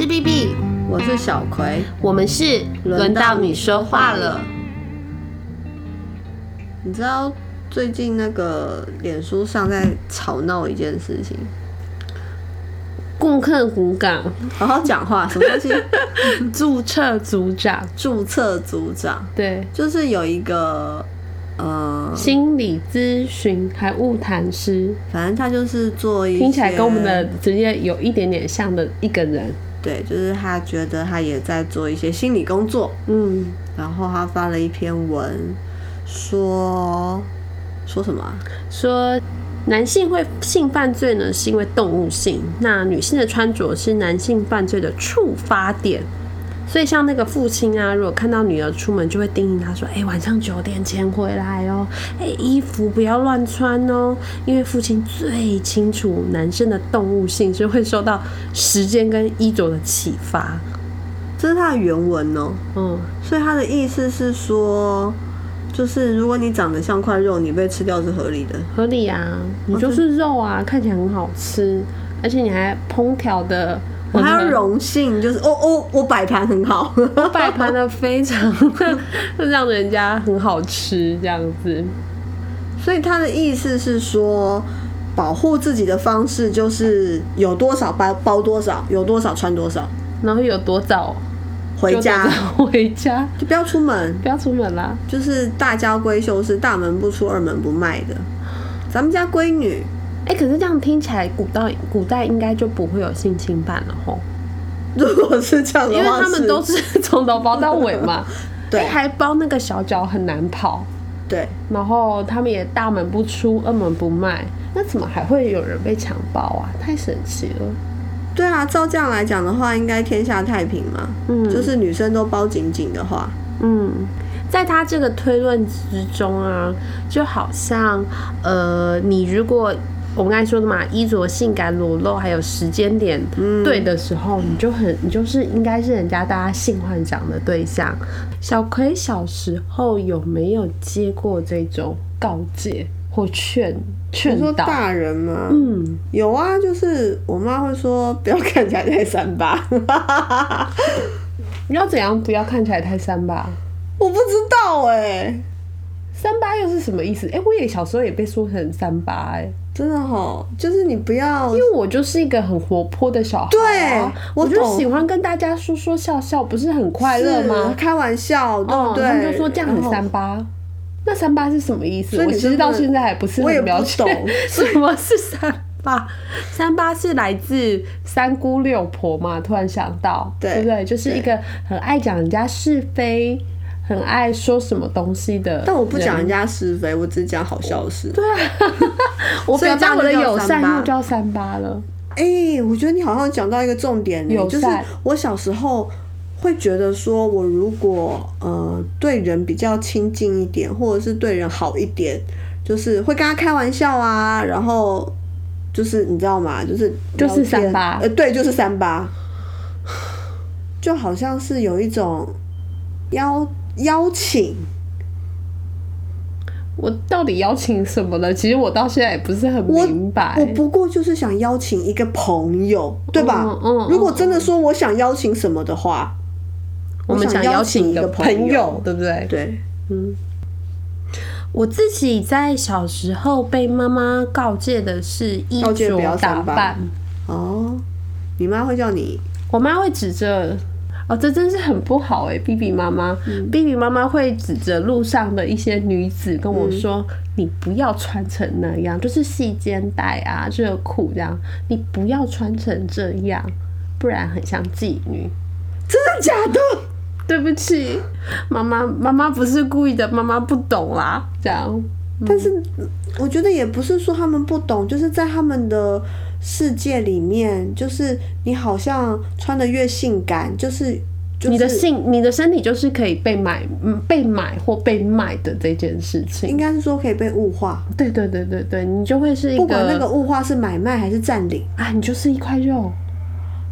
是 B B，我是小葵，我们是轮到你说话了。你知道最近那个脸书上在吵闹一件事情，顾客股港好好讲话，什么东西？注册组长，注册组长，对，就是有一个呃，心理咨询还物谈师，反正他就是做一听起来跟我们的职业有一点点像的一个人。对，就是他觉得他也在做一些心理工作，嗯，然后他发了一篇文，说说什么啊、说男性会性犯罪呢，是因为动物性；那女性的穿着是男性犯罪的触发点。所以像那个父亲啊，如果看到女儿出门，就会叮咛她说：“哎、晚上九点前回来哦，哎、衣服不要乱穿哦。”因为父亲最清楚男生的动物性是会受到时间跟衣着的启发。这是他的原文哦、嗯，所以他的意思是说，就是如果你长得像块肉，你被吃掉是合理的。合理啊，你就是肉啊，看起来很好吃，而且你还烹调的，我还要荣幸，就是哦哦，我摆盘很好。摆盘的非常让人家很好吃这样子。所以他的意思是说，保护自己的方式就是有多少包包多少，有多少穿多少，然后有多早回家 回家，就不要出门，不要出门啦。就是大家闺秀是大门不出二门不迈的。咱们家闺女哎、可是这样听起来，古代古代应该就不会有性侵犯了吼，如果是这样的因，为他们都是 从头包到尾嘛。对哎还包那个小脚很难跑，对。然后他们也大门不出，二门不迈，那怎么还会有人被强暴啊？太神奇了。对啊，照这样来讲的话，应该天下太平嘛。嗯就是女生都包紧紧的话，嗯，在他这个推论之中啊，就好像呃，你如果我们刚才说的嘛，衣着性感裸露，还有时间点对的时候，你就很，你就是应该是人家大家性幻想的对象。小葵小时候有没有接过这种告诫或劝你劝导？说大人吗？嗯，有啊，就是我妈会说不要看起来太三八，你要怎样不要看起来太三八？我不知道哎、三八又是什么意思？哎、我也小时候也被说成三八哎、真的哈，就是你不要因为我就是一个很活泼的小孩、啊，对我就喜欢跟大家说说笑笑，不是很快乐吗？开玩笑，对哦不，对？他们就说这样很三八。那三八是什么意思？我其实到现在还不是我也不很了解懂 什么是三八。三八是来自三姑六婆嘛？突然想到，对不对？就是一个很爱讲人家是非，很爱说什么东西的。但我不讲人，家是非，我只讲好笑的事。对啊，我表达我的友善又叫三八了。哎、我觉得你好像讲到一个重点呢、就是我小时候会觉得说，我如果呃对人比较亲近一点，或者是对人好一点，就是会跟他开玩笑啊，然后就是你知道吗？就是就是三八呃，对，就是三八，就好像是有一种邀邀请，我到底邀请什么呢？其实我到现在也不是很我明白。我不过就是想邀请一个朋友，对吧？嗯嗯如果真的说我想邀请什么的话，我们想邀请一个朋友，对不对？对，嗯我自己在小时候被妈妈告诫的是衣着打扮，哦，你妈会叫你我妈会指着。哦，这真是很不好哎！B B 妈妈，B B 妈妈会指着路上的一些女子跟我说：“你不要穿成那样，就是细肩带啊、热裤这样，你不要穿成这样，不然很像妓女。”真的假的？对不起，妈妈，妈妈不是故意的，妈妈不懂啦，这样。但是我觉得也不是说他们不懂，就是在他们的世界里面，就是你好像穿的越性感，就是就是你的性，你的身体就是可以被买，嗯，被买或被卖的这件事情应。该是说可以被物化，对对对对对，你就会是一不管那个个物化是买卖还是占领，啊，你就是一块肉。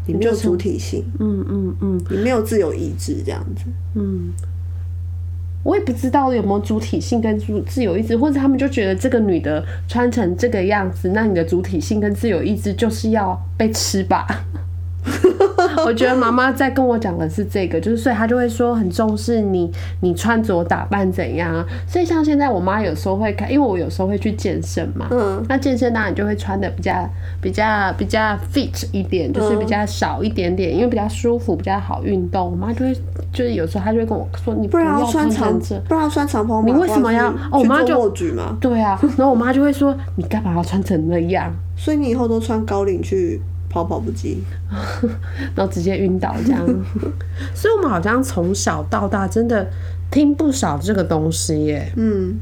你没有就主体性，嗯嗯嗯你没有自由意志，这样子。嗯。我也不知道有没有主体性跟主自由意志，或者他们就觉得这个女的穿成这个样子，那你的主体性跟自由意志就是要被吃吧？我觉得妈妈在跟我讲的是这个，就是所以她就会说很重视你你穿着打扮怎样。所以像现在我妈有时候会看，因为我有时候会去健身嘛，嗯，那健身当然就会穿的比较比较比较 fit 一点，就是比较少一点点，因为比较舒服，比较好运动。我妈就会就是有时候她就会跟我说，你不然要要穿长不然要穿长袍马褂你为什么要哦我妈就去做卧举吗？对啊，然后我妈就会说，你干嘛要穿成那样？所以你以后都穿高领去跑跑步机。然后直接晕倒这样。所以我们好像从小到大真的听不少这个东西耶。嗯，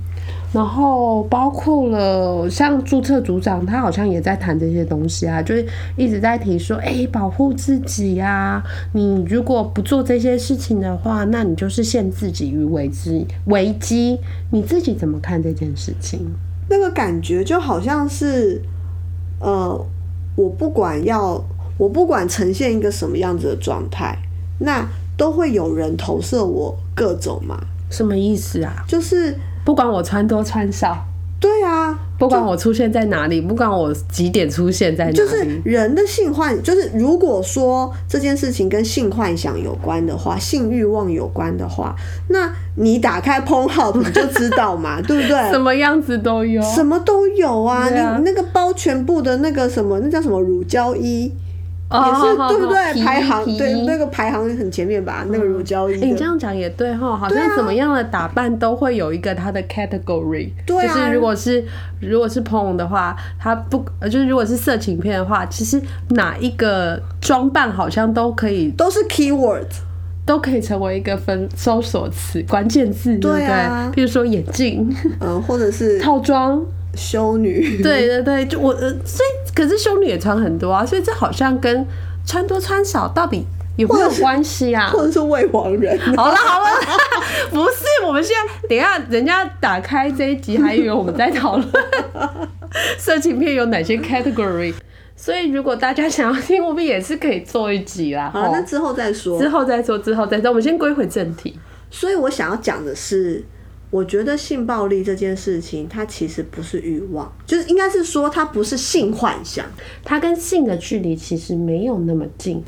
然后包括了像注册组长，他好像也在谈这些东西啊，就是一直在提说，哎、保护自己呀、你如果不做这些事情的话，那你就是陷自己于危机危机。你自己怎么看这件事情？那个感觉就好像是，呃，我不管要，我不管呈现一个什么样子的状态，那都会有人投射我各种嘛，什么意思啊？就是不管我穿多穿少，对啊，不管我出现在哪里，不管我几点出现在哪里，就是人的性幻，就是如果说这件事情跟性幻想有关的话，性欲望有关的话，那你打开 Pornhub 你就知道嘛，对不对？什么样子都有。什么都有啊，啊你那个包全部的那个什么，那叫什么乳胶衣，哦也是对不对？排行对那个排行很前面吧，那个乳胶衣欸你这的。样讲也对哈，好像怎么样的打扮都会有一个它的 category，对啊。就是如果是如果是 porn 的话，它不呃就是如果是色情片的话，其实哪一个装扮好像都可以都是 keyword，都可以成为一个分搜索词关键字，对不对？比如说眼镜、嗯，或者是 套装，修女，对对对，就我呃，所以可是修女也穿很多啊，所以这好像跟穿多穿少到底有没有关系啊？或者是未亡人，好了好了，不是，我们现在等一下，人家打开这一集还以为我们在讨论 色情片有哪些 category，所以如果大家想要听，我们也是可以做一集啦。好，那之后再说之。后再说，之后再说，我们先归回正题。所以我想要讲的是，我觉得性暴力这件事情，它其实不是欲望，就是应该是说它不是性幻想。它跟性的距离其实没有那么近，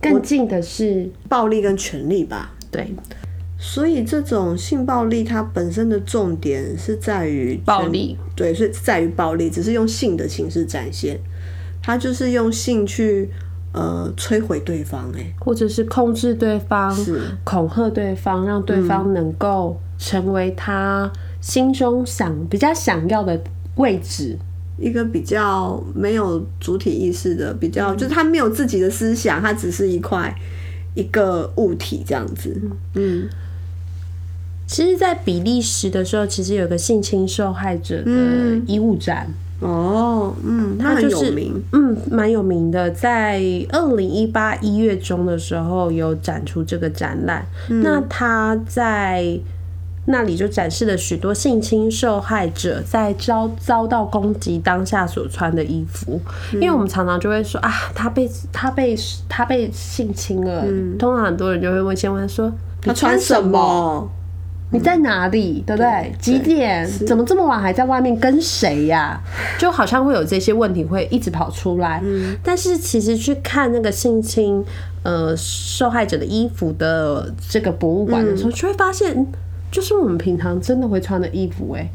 更近的是暴力跟权力吧。对。所以这种性暴力，它本身的重点是在于暴力，对，是在于暴力，只是用性的形式展现，它就是用性去呃摧毁对方、欸，或者是控制对方，恐吓对方，让对方能够成为他心中想比较想要的位置。一个比较没有主体意识的，比较、就是他没有自己的思想，他只是一块一个物体这样子，嗯。其实，在比利时的时候，其实有个性侵受害者的嗯。衣物展，哦，嗯，他很就是有名，嗯，蛮有名的，在二零一八一月中的时候有展出这个展览。嗯。那他在那里就展示了许多性侵受害者在遭遭到攻击当下所穿的衣服，因为我们常常就会说啊，他被他被他被性侵了，通常很多人就会问先问他说你穿穿什什么？你在哪里？对不对对？几点？怎么这么晚还在外面跟谁呀、就好像会有这些问题会一直跑出来。嗯但是其实去看那个性侵呃受害者的衣服的这个博物馆的嗯时候，就会发现，嗯就是我们平常真的会穿的衣服、哎，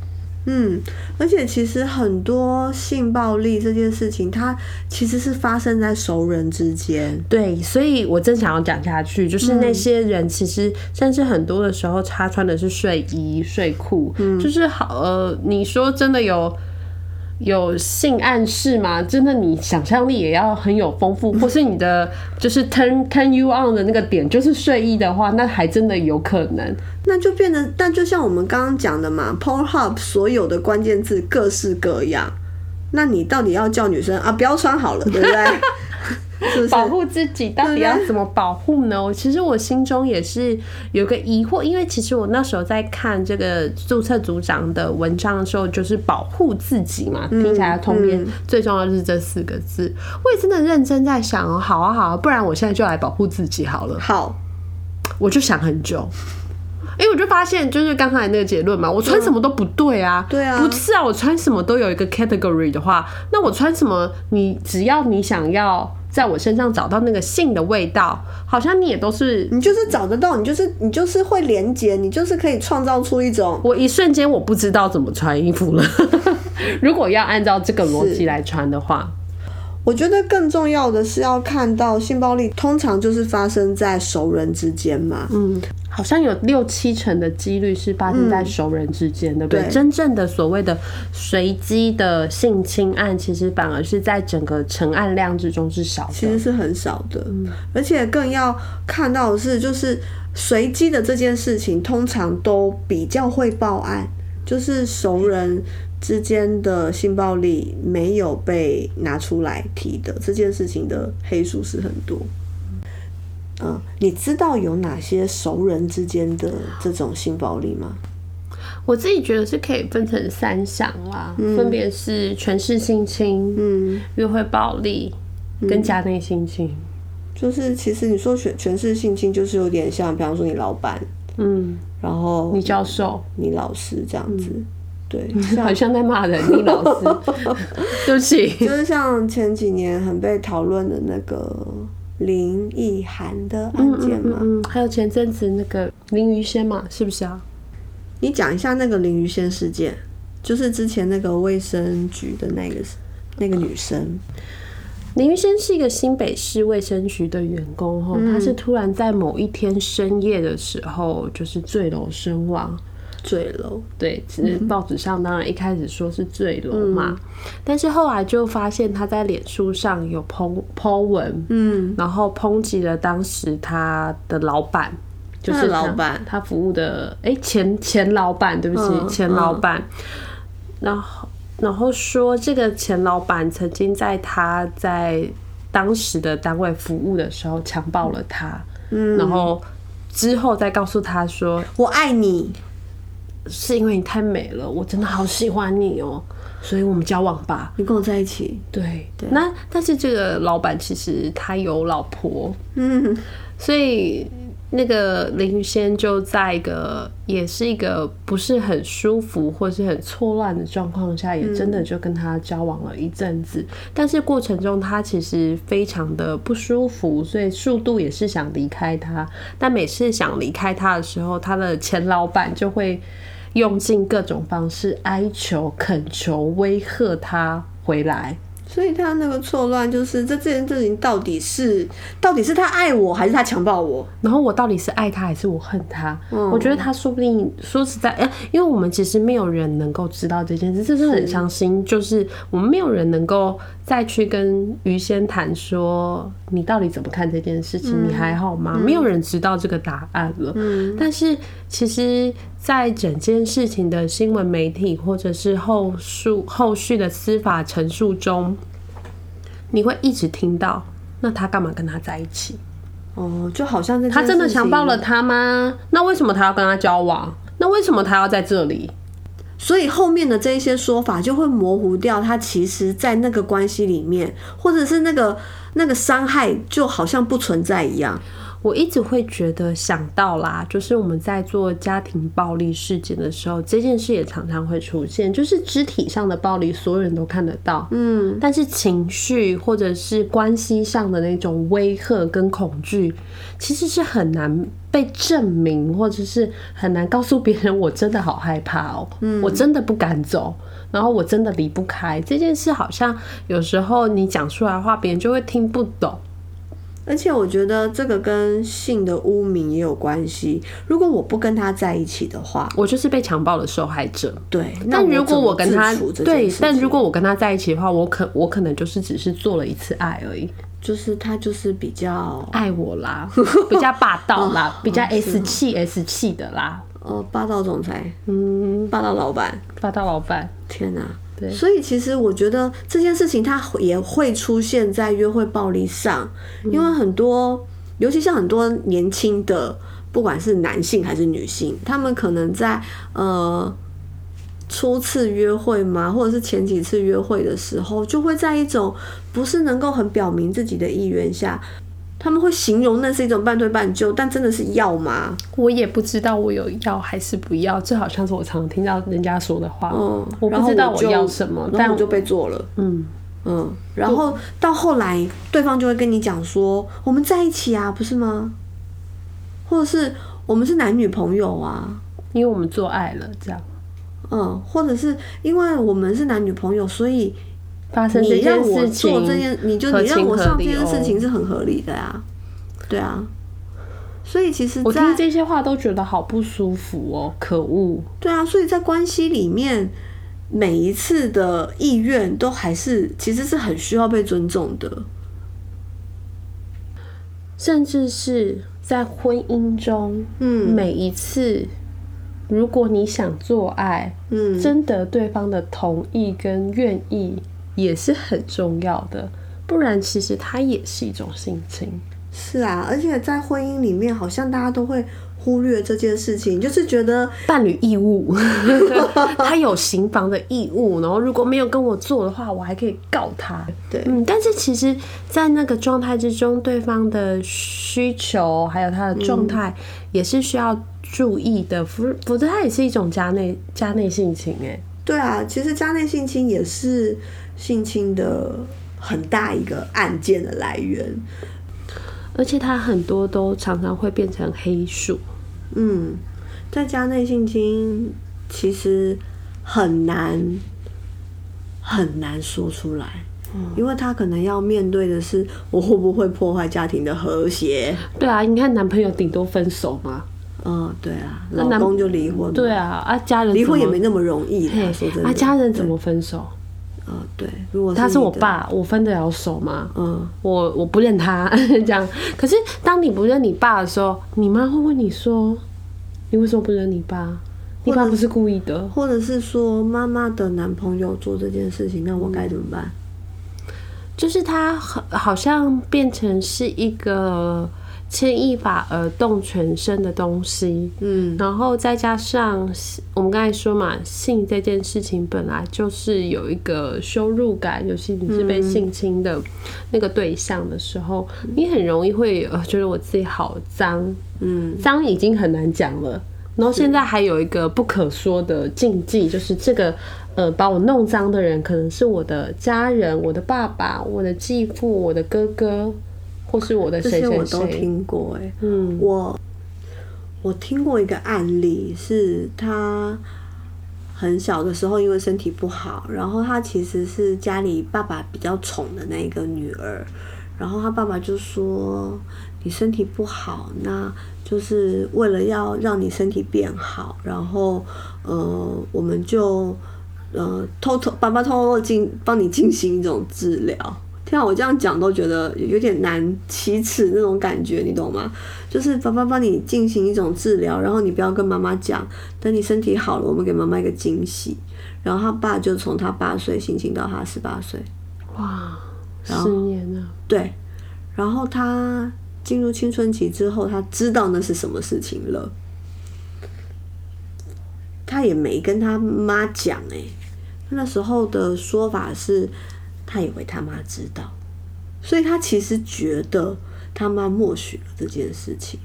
嗯，而且其实很多性暴力这件事情，它其实是发生在熟人之间。对，所以我正想要讲下去，就是嗯那些人其实甚至很多的时候，他穿的是睡衣、睡裤，嗯。就是好呃，你说真的有有性暗示吗？真的，你想象力也要很有丰富，或是你的就是 turn turn you on 的那个点就是睡衣的话，那还真的有可能。那就变得，但就像我们刚刚讲的嘛，Pornhub 所有的关键字各式各样，那你到底要叫女生啊不要穿好了，对不对？是是？保护自己到底要怎么保护呢？我其实我心中也是有个疑惑，因为其实我那时候在看这个注册组长的文章的时候，就是保护自己嘛，听起来通篇最重要就是这四个字。我也真的认真在想哦，好啊好啊，不然我现在就来保护自己好了。好，我就想很久。因为我就发现，就是刚才那个结论嘛，我穿什么都不对啊。对啊不是啊，我穿什么都有一个 category 的话，那我穿什么，你只要你想要在我身上找到那个性的味道，好像你也都是你就是找得到，你就是你就是会连接，你就是可以创造出一种我一瞬间我不知道怎么穿衣服了。如果要按照这个逻辑来穿的话，我觉得更重要的是要看到性暴力通常就是发生在熟人之间嘛。嗯，好像有六七成的几率是发生在熟人之间，对不对？对真正的所谓的随机的性侵案，其实反而是在整个成案量之中是少的。其实是很少的，而且更要看到的是，就是随机的这件事情，通常都比较会报案，就是熟人之间的性暴力没有被拿出来提的这件事情的黑数是很多。嗯，你知道有哪些熟人之间的这种性暴力吗？我自己觉得是可以分成三项啦，分别是权势性侵、嗯，约会暴力跟家内性侵。就是其实你说权权势性侵，就是有点像，比方说你老板，嗯，然后你教授你老师这样子，对，好像在骂人，你老师，对不起。就是像前几年很被讨论的那个林奕涵的案件嘛，嗯，还有前阵子那个林于仙嘛，是不是啊？你讲一下那个林于仙事件，就是之前那个卫生局的那个那个女生，林于仙是一个新北市卫生局的员工哈，他是突然在某一天深夜的时候就是坠楼身亡。坠楼，对，其实报纸上当然一开始说是坠楼嘛，但是后来就发现他在脸书上有 po po 文，嗯，然后抨击了当时他的老板，就是老板。他服务的哎、前前老板，对不起，嗯前老板，然后然后说这个前老板曾经在他在当时的单位服务的时候强暴了他，嗯，然后之后再告诉他说我爱你，是因为你太美了，我真的好喜欢你哦、所以我们交往吧。你跟我在一起，对对，那但是这个老板其实他有老婆，嗯，所以那个林宇仙就在一个也是一个不是很舒服或是很错乱的状况下，也真的就跟他交往了一阵子。但是过程中他其实非常的不舒服，所以速度也是想离开他。但每次想离开他的时候，他的前老板就会用尽各种方式哀求、恳求、威吓他回来。所以他那个错乱就是这这件事情到底是到底是他爱我还是他强暴我？然后我到底是爱他还是我恨他？我觉得他说不定说实在，哎、因为我们其实没有人能够知道这件事，这是很伤心。就是我们没有人能够再去跟于仙谈说你到底怎么看这件事情，你还好吗？没有人知道这个答案了。但是其实，在整件事情的新闻媒体或者是后述后续的司法陈述中，你会一直听到，那他干嘛跟他在一起？哦，就好像这件他真的强暴了他吗？那为什么他要跟他交往？那为什么他要在这里？所以后面的这一些说法就会模糊掉，他其实在那个关系里面，或者是那个那个伤害，就好像不存在一样。我一直会觉得想到啦，就是我们在做家庭暴力事件的时候，这件事也常常会出现，就是肢体上的暴力，所有人都看得到，嗯，但是情绪或者是关系上的那种威吓跟恐惧，其实是很难被证明，或者是很难告诉别人，我真的好害怕哦、嗯我真的不敢走。然后我真的离不开这件事，好像有时候你讲出来的话，别人就会听不懂。而且我觉得这个跟性的污名也有关系。如果我不跟他在一起的话，我就是被强暴的受害者。对，那但如果我跟他对但如果我跟他在一起的话，我可我可能就是只是做了一次爱而已，就是他就是比较爱我啦，比较霸道啦 比较 S 气 S 气的啦，哦霸道总裁，嗯，霸道老板，霸道老板，天哪、对所以其实我觉得这件事情它也会出现在约会暴力上，因为很多，尤其像很多年轻的，不管是男性还是女性，他们可能在呃初次约会嘛，或者是前几次约会的时候，就会在一种不是能够很表明自己的意愿下。他们会形容那是一种半推半就，但真的是要吗？我也不知道我有要还是不要，这好像是我常听到人家说的话，嗯，我不知道我要什么，但我就被做了。嗯，嗯，然后到后来，对方就会跟你讲说，我们在一起啊，不是吗？或者是我们是男女朋友啊，因为我们做爱了，这样嗯，或者是因为我们是男女朋友，所以发生这件事情做情，这件，你就你让我上这件事情哦是很合理的呀，对啊。所以其实我在，听这些话都觉得好不舒服哦，可恶！对啊，所以在关系里面，每一次的意愿都还是其实是很需要被尊重的。甚至是在婚姻中，嗯每一次，如果你想做爱，嗯，征得对方的同意跟愿意也是很重要的，不然其实它也是一种性侵。是啊，而且在婚姻里面，好像大家都会忽略这件事情，就是觉得伴侣义务，他有行房的义务，然后如果没有跟我做的话，我还可以告他。对嗯，但是其实，在那个状态之中，对方的需求还有他的状态也是需要注意的，否否则他也是一种家内家内性侵。哎，对啊，其实家内性侵也是性侵的很大一个案件的来源。而且它很多都常常会变成黑数。嗯，在家内性侵其实很难很难说出来，因为他可能要面对的是我会不会破坏家庭的和谐。对啊，你看男朋友顶多分手嘛。嗯，对啊，老公就离婚。对，啊，啊家人离婚也没那么容易嘿。说真的，啊家人怎？么分手？呃，对，如果他是我，爸，我分得了手吗？嗯，我我不认他 这样。可是当你不认你爸的时候，你妈会问你说：“你为什么不认你爸？你爸不是故意的。或者是说妈妈的男朋友做这件事情，那我该怎么办？”就是他好好像变成是一个牵一发而动全身的东西。嗯，然后再加上我们刚才说嘛，性这件事情本来就是有一个羞辱感，尤其你是被性侵的那个对象的时候，你很容易会呃觉得我自己好脏，嗯，脏已经很难讲了，然后现在还有一个不可说的禁忌，就是这个呃把我弄脏的人可能是我的家人、我的爸爸、我的继父、我的哥哥，或是我的这些我。都听过、哎，嗯，我我听过一个案例，是他很小的时候因为身体不好，然后他其实是家里爸爸比较宠的那一个女儿，然后他爸爸就说：“你身体不好，那就是为了要让你身体变好，然后呃，我们就呃偷偷爸爸偷偷进帮你进行一种治疗。”天啊，我这样讲都觉得有点难启齿那种感觉，你懂吗？就是爸爸帮你进行一种治疗，然后你不要跟妈妈讲，等你身体好了，我们给妈妈一个惊喜。然后他爸就从他八岁性侵到他十八岁，哇，然十年了。对。然后他进入青春期之后，他知道那是什么事情了，他也没跟他妈讲哎、那时候的说法是，他以为他妈知道，所以他其实觉得他妈默许了这件事情，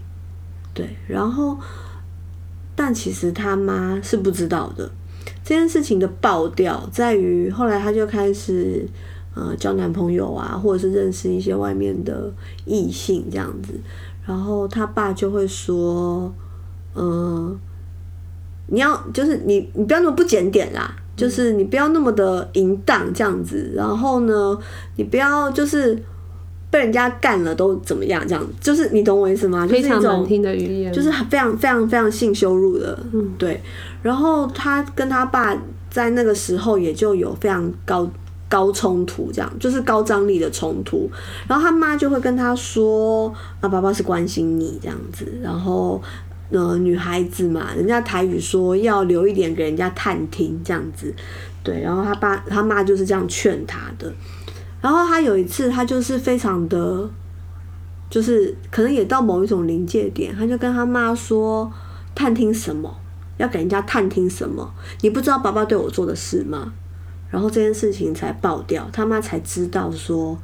对，然后，但其实他妈是不知道的。这件事情的爆掉在于后来他就开始呃交男朋友啊，或者是认识一些外面的异性这样子，然后他爸就会说，嗯、你要就是你你不要那么不检点啦，就是你不要那么的淫荡这样子，然后呢，你不要就是被人家干了都怎么样这样，就是你懂我意思吗？就是非一种常难听的语言，就是非常非常非常性羞辱的，嗯对。然后他跟他爸在那个时候也就有非常高高冲突，这样就是高张力的冲突。然后他妈就会跟他说：“啊，爸爸是关心你这样子。”然后呃，女孩子嘛，人家台语说要留一点给人家探听这样子，对。然后他爸他妈就是这样劝他的。然后他有一次，他就是非常的。就是可能也到某一种临界点，他就跟他妈说：“探听什么？要给人家探听什么？你不知道爸爸对我做的事吗？”然后这件事情才爆掉，他妈才知道说，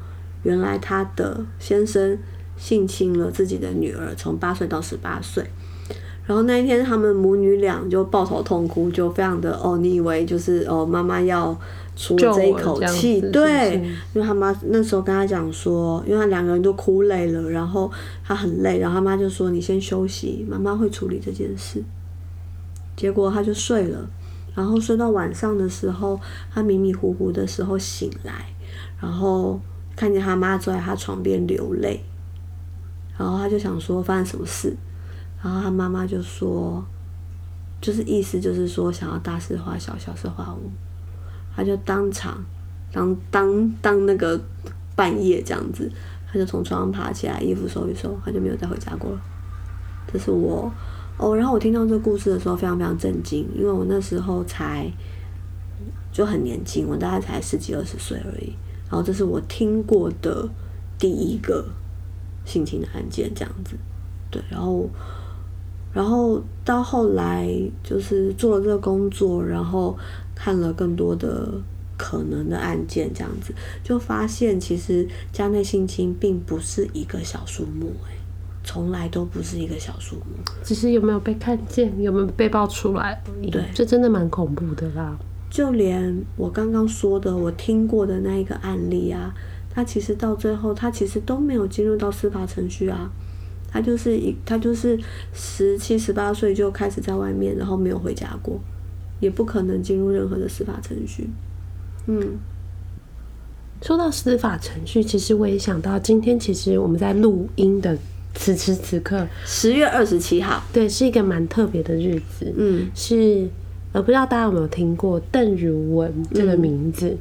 原来他的先生性侵了自己的女儿，从八岁到十八岁。然后那一天他们母女俩就抱头痛哭，就非常的哦，你以为就是哦妈妈要出这一口气，对，因为他妈那时候跟他讲说，因为他两个人都哭累了，然后他很累，然后他妈就说你先休息，妈妈会处理这件事。结果他就睡了，然后睡到晚上的时候，他迷迷糊糊的时候醒来，然后看见他妈坐在他床边流泪，然后他就想说发生什么事，然后他妈妈就说，就是意思就是说想要大事化小，小事化无，他就当场当当当那个半夜这样子，他就从床上爬起来，衣服收一收，他就没有再回家过了。这是我。哦，然后我听到这个故事的时候，非常非常震惊，因为我那时候才就很年轻，我大概才十几二十岁而已。然后这是我听过的第一个性侵的案件，这样子。对，然后，然后到后来就是做了这个工作，然后看了更多的可能的案件，这样子就发现，其实家内性侵并不是一个小数目，哎。从来都不是一个小数目，只是有没有被看见，有没有被爆出来而已。对，这真的蛮恐怖的啦。就连我刚刚说的，我听过的那一个案例啊，他其实到最后，他其实都没有进入到司法程序啊。他就是一，他就是十七、十八岁就开始在外面，然后没有回家过，也不可能进入任何的司法程序。嗯，说到司法程序，其实我也想到，今天其实我们在录音的。此时此刻，十月二十七号，对，是一个蛮特别的日子。嗯，是呃，不知道大家有没有听过邓如文这个名字？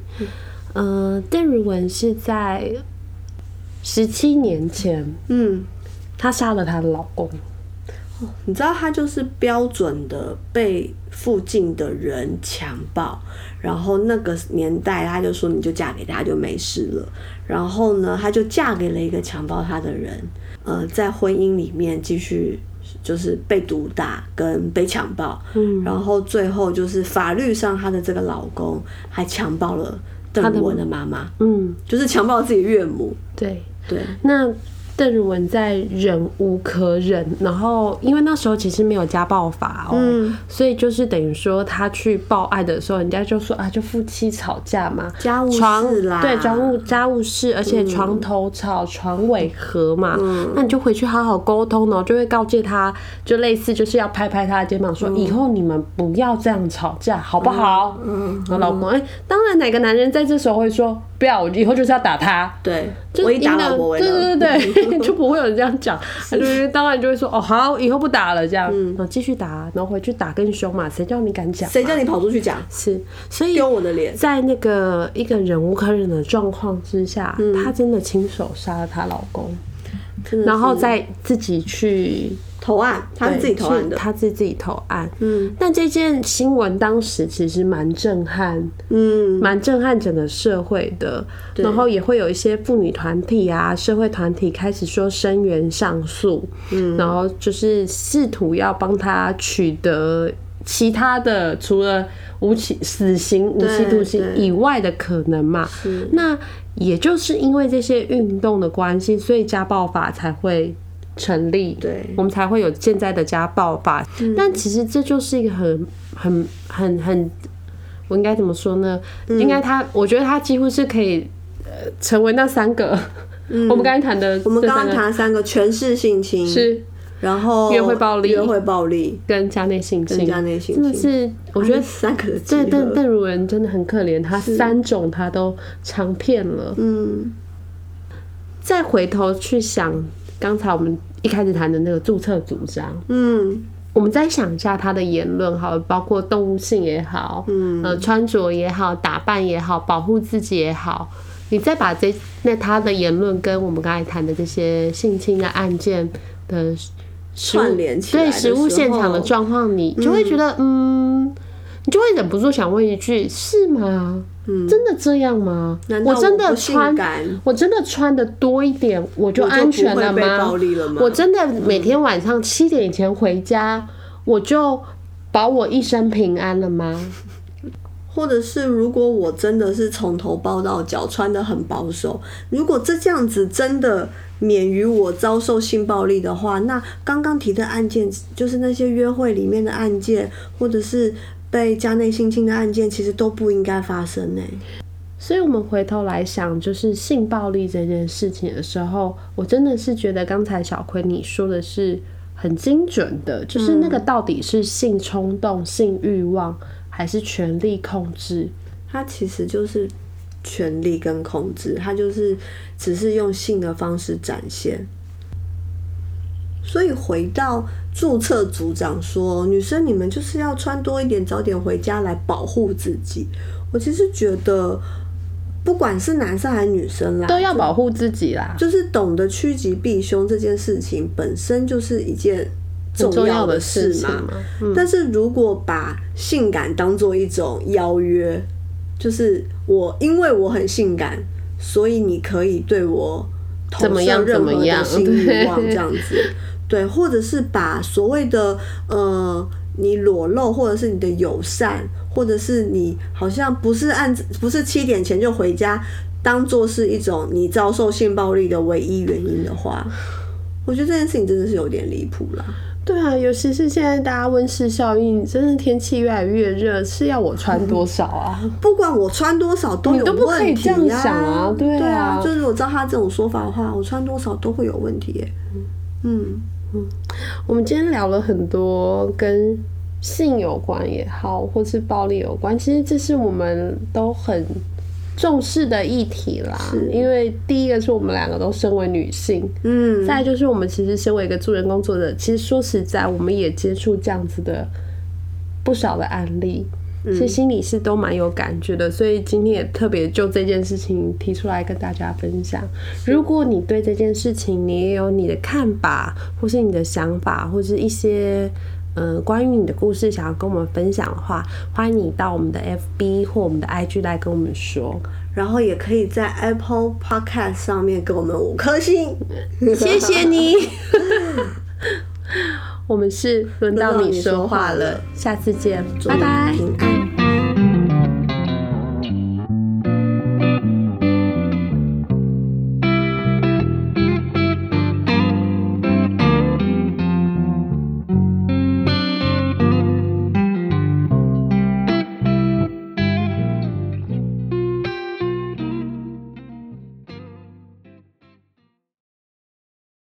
呃，邓如文是在十七年前，嗯，她杀了她的老公。你知道，她就是标准的被附近的人强暴，然后那个年代，她就说你就嫁给他就没事了。然后呢，她就嫁给了一个强暴她的人。呃，在婚姻里面继续就是被毒打跟被强暴，嗯，然后最后就是法律上她的这个老公还强暴了邓文的妈妈，嗯，就是强暴自己岳母，对对，那。邓如文在忍无可忍，然后因为那时候其实没有家暴法哦，所以就是等于说他去报案的时候，人家就说啊，就夫妻吵架嘛，家务事啦，对，家务家务事，而且床头吵，床尾和嘛，那你就回去好好沟通哦，就会告诫他，就类似就是要拍拍他的肩膀说，以后你们不要这样吵架，好不好？嗯，老公，哎，当然哪个男人在这时候会说。不要，我以后就是要打他。对，我一打老婆为对对对对，就不会有人这样讲。就是当然就会说哦好，以后不打了这样，然后继续打，然后回去打更凶嘛。谁叫你敢讲？谁叫你跑出去讲？是，所以丢我的脸。在那个一个忍无可忍的状况之下，她真的亲手杀了她老公，然后再自己去。投案，他自己投案的，他自己自己投案。嗯，但这件新闻当时其实蛮震撼，嗯，蛮震撼整个社会的。然后也会有一些妇女团体啊、社会团体开始说声援上诉，嗯，然后就是试图要帮他取得其他的，除了无期死刑、无期徒刑以外的可能嘛。那也就是因为这些运动的关系，所以家暴法才会。成立，对，我们才会有现在的家暴法。但其实这就是一个很、很、很、很，我应该怎么说呢？应该他，我觉得他几乎是可以呃成为那三个。我们刚才谈的，我们刚刚谈三个全是性侵，是，然后约会暴力、约会暴力跟家内性侵、家内性侵，真的是我觉得三个。对，邓邓如文真的很可怜，他三种他都尝遍了。嗯，再回头去想刚才我们。一开始谈的那个注册主张，嗯，我们再想一下他的言论，好，包括动物性也好，嗯，呃，穿着也好，打扮也好，保护自己也好，你再把这那他的言论跟我们刚才谈的这些性侵的案件的串联起来，对实物现场的状况，你就会觉得，嗯，你就会忍不住想问一句：是吗？真的这样吗？我真的穿，我真的穿的多一点，我就安全了吗？我真的每天晚上七点以前回家，我就保我一生平安了吗？或者是如果我真的是从头包到脚穿的很保守，如果这这样子真的免于我遭受性暴力的话，那刚刚提的案件就是那些约会里面的案件，或者是被家内性侵的案件，其实都不应该发生呢、所以，我们回头来想，就是性暴力这件事情的时候，我真的是觉得刚才小葵你说的是很精准的，就是那个到底是性冲动、性欲望，还是权力控制？它其实就是权力跟控制，它就是只是用性的方式展现。所以回到注册组长说，女生你们就是要穿多一点，早点回家来保护自己。我其实觉得，不管是男生还是女生啦，都要保护自己啦。就是懂得趋吉避凶这件事情本身就是一件重重要的的事事嘛。嗯，但是如果把性感当做一种邀约，就是我因为我很性感，所以你可以对我投怎么样任何怎么样的性欲望这样子，对，或者是把所谓的呃你裸露，或者是你的友善，或者是你好像不是按不是七点前就回家，当做是一种你遭受性暴力的唯一原因的话，我觉得这件事情真的是有点离谱啦。对啊，尤其是现在大家温室效应，真的天气越来越热，是要我穿多少啊？不管我穿多少都有你都不可以问题这样想啊对啊啊，就是我照他这种说法的话，我穿多少都会有问题耶。嗯，我们今天聊了很多跟性有关也好，或是暴力有关，其实这是我们都很重视的议题啦。因为第一个是我们两个都身为女性，嗯，再就是我们其实身为一个助人工作者，其实说实在，我们也接触这样子的不少的案例。其实心里是都蛮有感觉的，所以今天也特别就这件事情提出来跟大家分享。如果你对这件事情你也有你的看法，或是你的想法，或是一些呃关于你的故事想要跟我们分享的话，欢迎你到我们的 FB 或我们的 IG 来跟我们说。然后也可以在 Apple Podcast 上面给我们五颗星。谢谢你。我们是轮到你说话了，下次见，拜拜。平安。